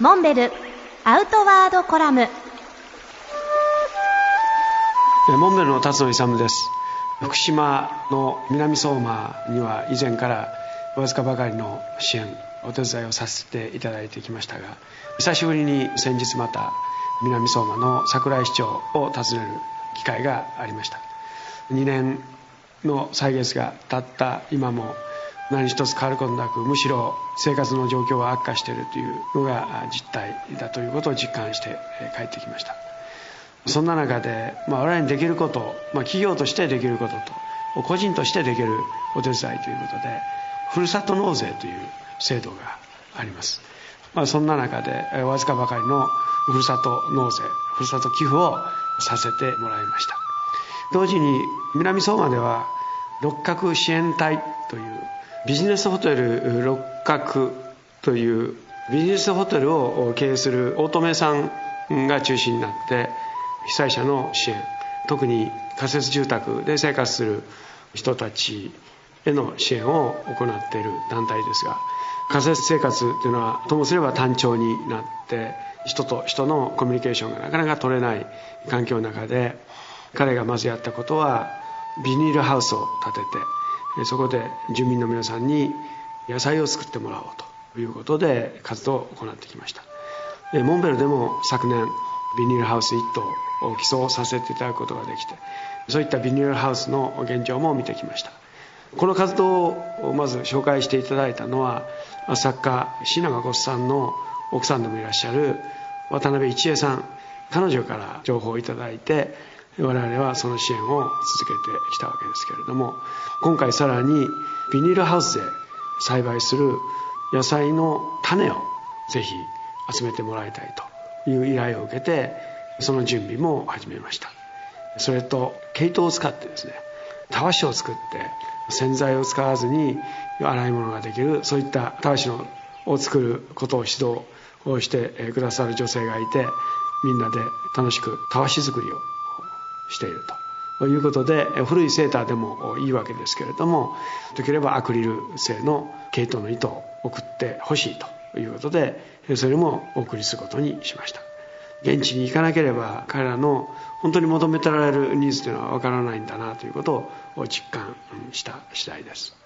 モンベルアウトワードコラム。モンベルの辰野勇です。福島の南相馬には以前からわずかばかりの支援お手伝いをさせていただいてきましたが久しぶりに先日また南相馬の桜井市長を訪ねる機会がありました。2年の歳月が経った今も何一つ変わることなくむしろ生活の状況は悪化しているというのが実態だということを実感して帰ってきました。そんな中で、まあ、我々にできること、まあ、企業としてできることと個人としてできるお手伝いということでふるさと納税という制度があります、まあ、そんな中でわずかばかりのふるさと納税ふるさと寄付をさせてもらいました。同時に南相馬では六角支援隊というビジネスホテル六角というビジネスホテルを経営する大留さんが中心になって被災者の支援特に仮設住宅で生活する人たちへの支援を行っている団体ですが仮設生活というのはともすれば単調になって人と人のコミュニケーションがなかなか取れない環境の中で彼がまずやったことはビニールハウスを建ててそこで住民の皆さんに野菜を作ってもらおうということで活動を行ってきました。モンベルでも昨年ビニールハウス1棟を寄贈させていただくことができてそういったビニールハウスの現状も見てきました。この活動をまず紹介していただいたのは作家椎名ごさんの奥さんでもいらっしゃる渡辺一恵さん。彼女から情報をいただいて我々はその支援を続けてきたわけですけれども今回さらにビニールハウスで栽培する野菜の種をぜひ集めてもらいたいという依頼を受けてその準備も始めました。それと毛糸を使ってですねたわしを作って洗剤を使わずに洗い物ができるそういったたわしのを作ることを指導をしてくださる女性がいてみんなで楽しくたわし作りをしていると。いうことで古いセーターでもいいわけですけれどもできればアクリル製の毛糸の糸を送ってほしいということでそれもお送りすることにしました。現地に行かなければ彼らの本当に求めてられるニーズというのはわからないんだなということを実感した次第です。